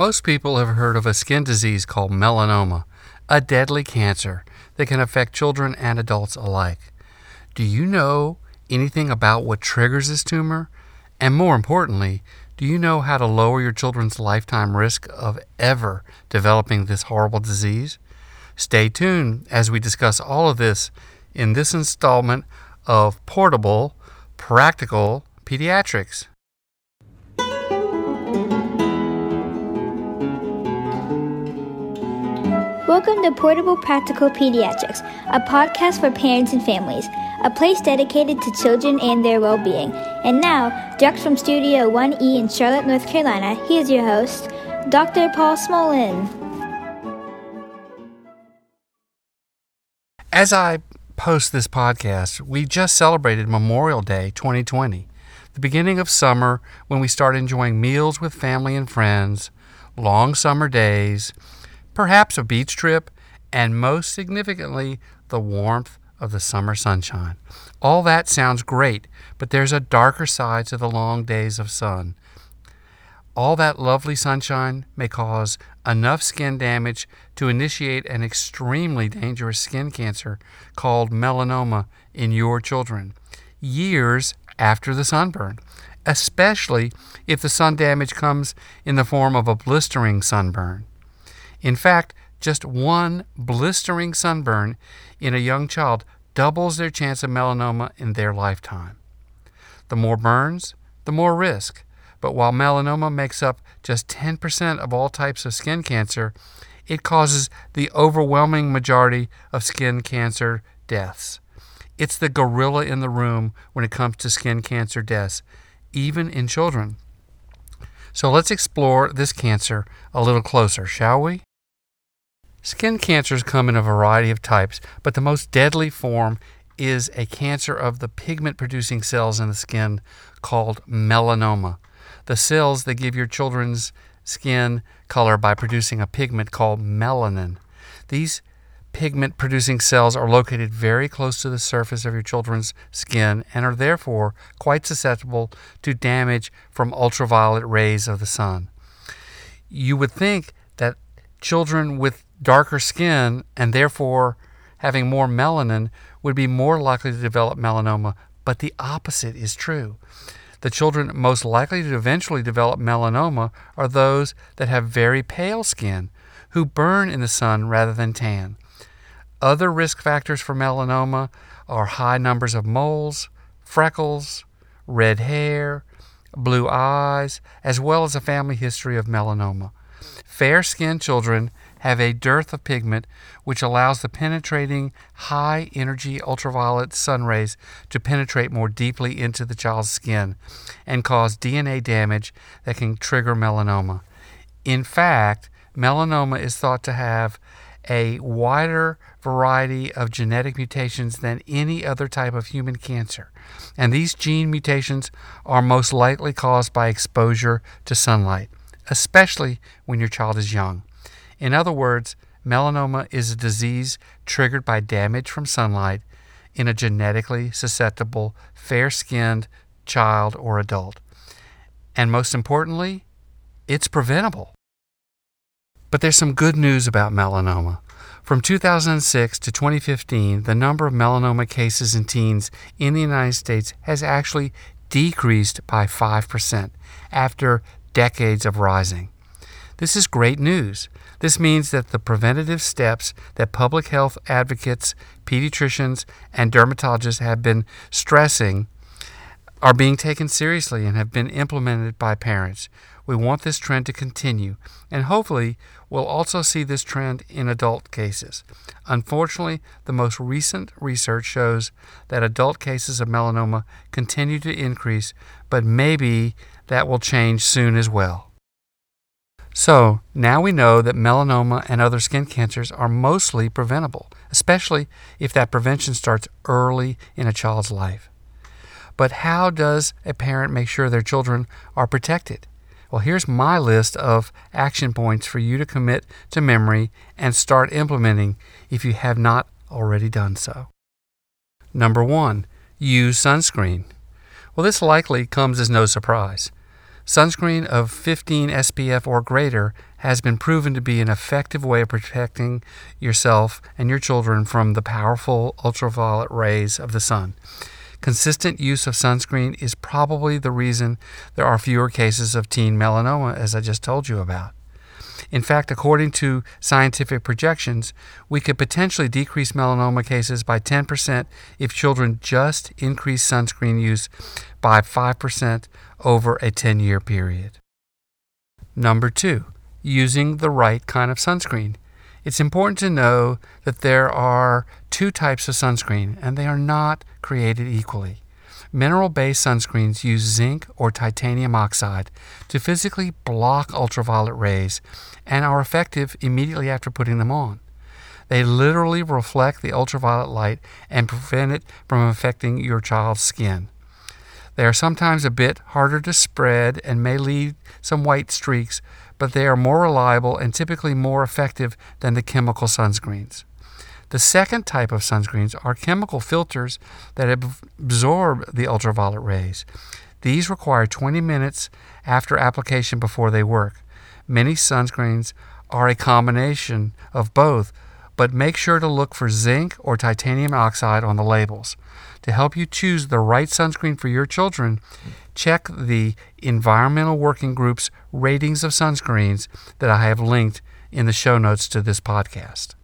Most people have heard of a skin disease called melanoma, a deadly cancer that can affect children and adults alike. Do you know anything about what triggers this tumor? And more importantly, do you know how to lower your children's lifetime risk of ever developing this horrible disease? Stay tuned as we discuss all of this in this installment of Portable Practical Pediatrics. Welcome to Portable Practical Pediatrics, a podcast for parents and families, a place dedicated to children and their well being. And now, direct from Studio 1E in Charlotte, North Carolina, he is your host, Dr. Paul Smolin. As I post this podcast, we just celebrated Memorial Day 2020, the beginning of summer when we start enjoying meals with family and friends, long summer days perhaps a beach trip, and most significantly, the warmth of the summer sunshine. All that sounds great, but there's a darker side to the long days of sun. All that lovely sunshine may cause enough skin damage to initiate an extremely dangerous skin cancer called melanoma in your children years after the sunburn, especially if the sun damage comes in the form of a blistering sunburn. In fact, just one blistering sunburn in a young child doubles their chance of melanoma in their lifetime. The more burns, the more risk. But while melanoma makes up just 10% of all types of skin cancer, it causes the overwhelming majority of skin cancer deaths. It's the gorilla in the room when it comes to skin cancer deaths, even in children. So let's explore this cancer a little closer, shall we? Skin cancers come in a variety of types, but the most deadly form is a cancer of the pigment producing cells in the skin called melanoma. The cells that give your children's skin color by producing a pigment called melanin. These pigment producing cells are located very close to the surface of your children's skin and are therefore quite susceptible to damage from ultraviolet rays of the sun. You would think that children with darker skin and therefore having more melanin would be more likely to develop melanoma, but the opposite is true. The children most likely to eventually develop melanoma are those that have very pale skin, who burn in the sun rather than tan. Other risk factors for melanoma are high numbers of moles, freckles, red hair, blue eyes, as well as a family history of melanoma. Fair skinned children have a dearth of pigment, which allows the penetrating high energy ultraviolet sun rays to penetrate more deeply into the child's skin and cause DNA damage that can trigger melanoma. In fact, melanoma is thought to have a wider variety of genetic mutations than any other type of human cancer. And these gene mutations are most likely caused by exposure to sunlight, especially when your child is young. In other words, melanoma is a disease triggered by damage from sunlight in a genetically susceptible, fair skinned child or adult. And most importantly, it's preventable. But there's some good news about melanoma. From 2006 to 2015, the number of melanoma cases in teens in the United States has actually decreased by 5% after decades of rising. This is great news. This means that the preventative steps that public health advocates, pediatricians, and dermatologists have been stressing are being taken seriously and have been implemented by parents. We want this trend to continue, and hopefully, we'll also see this trend in adult cases. Unfortunately, the most recent research shows that adult cases of melanoma continue to increase, but maybe that will change soon as well. So now we know that melanoma and other skin cancers are mostly preventable, especially if that prevention starts early in a child's life. But how does a parent make sure their children are protected? Well, here's my list of action points for you to commit to memory and start implementing if you have not already done so. Number one, use sunscreen. Well, this likely comes as no surprise. Sunscreen of 15 SPF or greater has been proven to be an effective way of protecting yourself and your children from the powerful ultraviolet rays of the sun. Consistent use of sunscreen is probably the reason there are fewer cases of teen melanoma, as I just told you about. In fact, according to scientific projections, we could potentially decrease melanoma cases by 10% if children just increase sunscreen use by 5% over a 10 year period. Number two, using the right kind of sunscreen. It's important to know that there are two types of sunscreen and they are not created equally. Mineral based sunscreens use zinc or titanium oxide to physically block ultraviolet rays and are effective immediately after putting them on. They literally reflect the ultraviolet light and prevent it from affecting your child's skin. They are sometimes a bit harder to spread and may leave some white streaks, but they are more reliable and typically more effective than the chemical sunscreens. The second type of sunscreens are chemical filters that absorb the ultraviolet rays. These require 20 minutes after application before they work. Many sunscreens are a combination of both, but make sure to look for zinc or titanium oxide on the labels. To help you choose the right sunscreen for your children, check the Environmental Working Group's ratings of sunscreens that I have linked in the show notes to this podcast.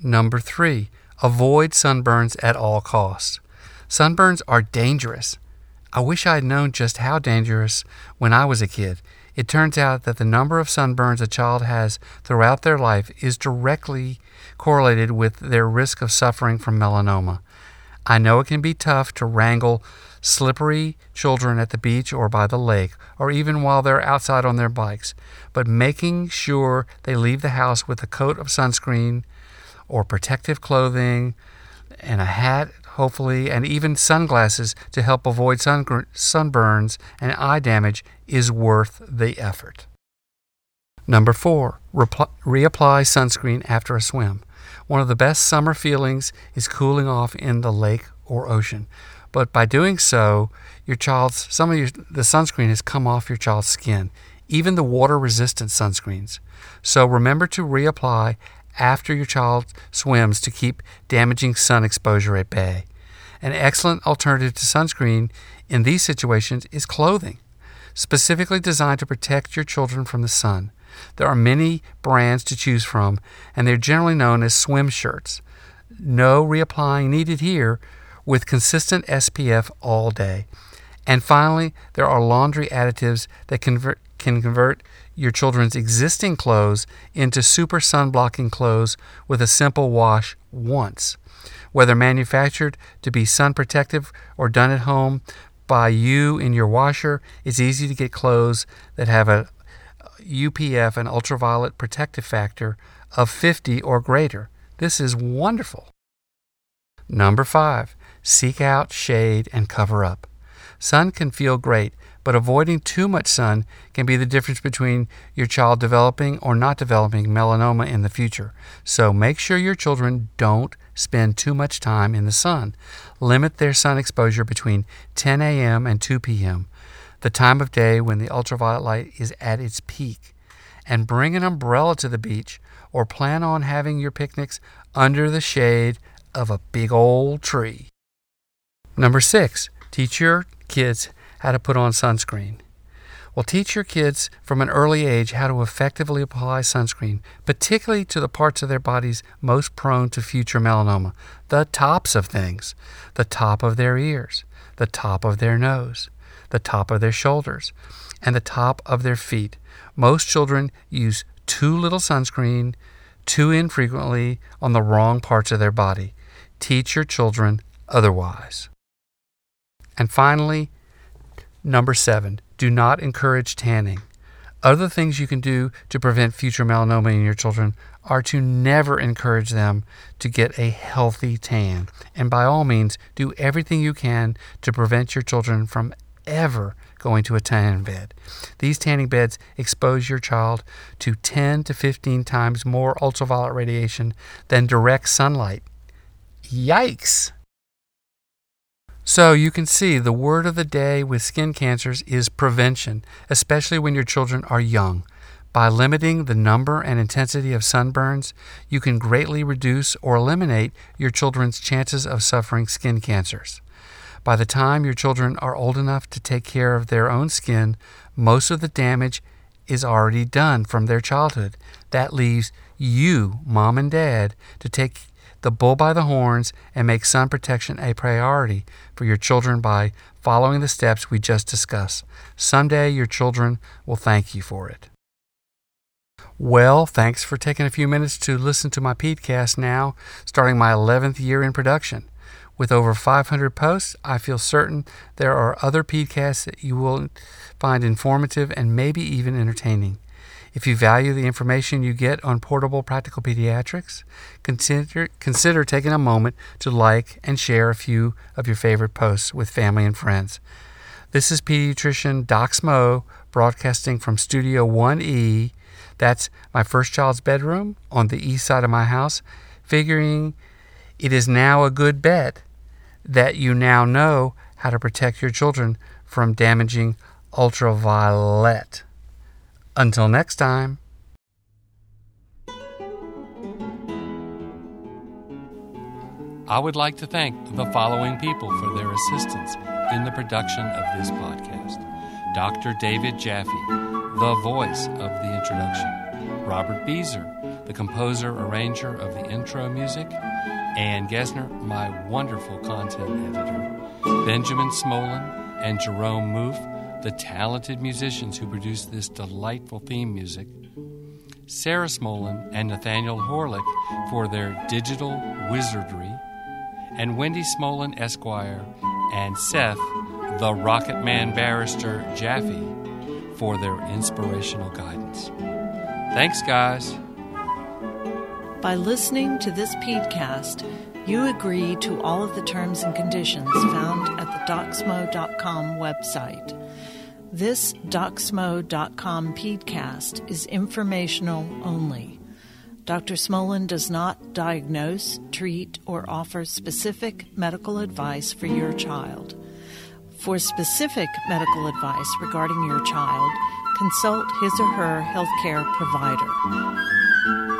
Number three, avoid sunburns at all costs. Sunburns are dangerous. I wish I had known just how dangerous when I was a kid. It turns out that the number of sunburns a child has throughout their life is directly correlated with their risk of suffering from melanoma. I know it can be tough to wrangle slippery children at the beach or by the lake, or even while they're outside on their bikes, but making sure they leave the house with a coat of sunscreen or protective clothing and a hat, hopefully, and even sunglasses to help avoid sun, sunburns and eye damage is worth the effort. Number four, repl- reapply sunscreen after a swim. One of the best summer feelings is cooling off in the lake or ocean. But by doing so, your child's some of your, the sunscreen has come off your child's skin, even the water resistant sunscreens. So remember to reapply after your child swims to keep damaging sun exposure at bay. An excellent alternative to sunscreen in these situations is clothing, specifically designed to protect your children from the sun. There are many brands to choose from, and they're generally known as swim shirts. No reapplying needed here with consistent SPF all day. And finally, there are laundry additives that convert, can convert your children's existing clothes into super sun blocking clothes with a simple wash once. Whether manufactured to be sun protective or done at home by you in your washer, it's easy to get clothes that have a uh, UPF, an ultraviolet protective factor, of 50 or greater. This is wonderful. Number five, seek out shade and cover up. Sun can feel great, but avoiding too much sun can be the difference between your child developing or not developing melanoma in the future. So make sure your children don't spend too much time in the sun. Limit their sun exposure between 10 a.m. and 2 p.m the time of day when the ultraviolet light is at its peak, and bring an umbrella to the beach or plan on having your picnics under the shade of a big old tree. Number six, teach your kids how to put on sunscreen. Well, teach your kids from an early age how to effectively apply sunscreen, particularly to the parts of their bodies most prone to future melanoma the tops of things, the top of their ears, the top of their nose, the top of their shoulders, and the top of their feet. Most children use too little sunscreen too infrequently on the wrong parts of their body. Teach your children otherwise. And finally, number seven, do not encourage tanning. Other things you can do to prevent future melanoma in your children are to never encourage them to get a healthy tan. And by all means, do everything you can to prevent your children from ever going to a tanning bed. These tanning beds expose your child to 10 to 15 times more ultraviolet radiation than direct sunlight. Yikes! So you can see the word of the day with skin cancers is prevention, especially when your children are young. By limiting the number and intensity of sunburns, you can greatly reduce or eliminate your children's chances of suffering skin cancers. By the time your children are old enough to take care of their own skin, most of the damage is already done from their childhood. That leaves you, mom and dad, to take the bull by the horns and make sun protection a priority for your children by following the steps we just discussed. Someday your children will thank you for it. Well, thanks for taking a few minutes to listen to my podcast now, starting my 11th year in production. With over 500 posts, I feel certain there are other podcasts that you will find informative and maybe even entertaining. If you value the information you get on portable practical pediatrics, consider, consider taking a moment to like and share a few of your favorite posts with family and friends. This is pediatrician Doc Smo broadcasting from Studio 1E. That's my first child's bedroom on the east side of my house, figuring it is now a good bet that you now know how to protect your children from damaging ultraviolet. Until next time. I would like to thank the following people for their assistance in the production of this podcast Dr. David Jaffe, the voice of the introduction, Robert Beezer, the composer arranger of the intro music, Ann Gesner, my wonderful content editor, Benjamin Smolin, and Jerome Moof, the talented musicians who produced this delightful theme music, Sarah Smolin and Nathaniel Horlick for their digital wizardry, and Wendy Smolin Esquire and Seth, the Rocket Man Barrister Jaffe, for their inspirational guidance. Thanks, guys. By listening to this podcast, you agree to all of the terms and conditions found at the docsmo.com website. This docsmo.com podcast is informational only. Dr. Smolin does not diagnose, treat, or offer specific medical advice for your child. For specific medical advice regarding your child, consult his or her healthcare provider.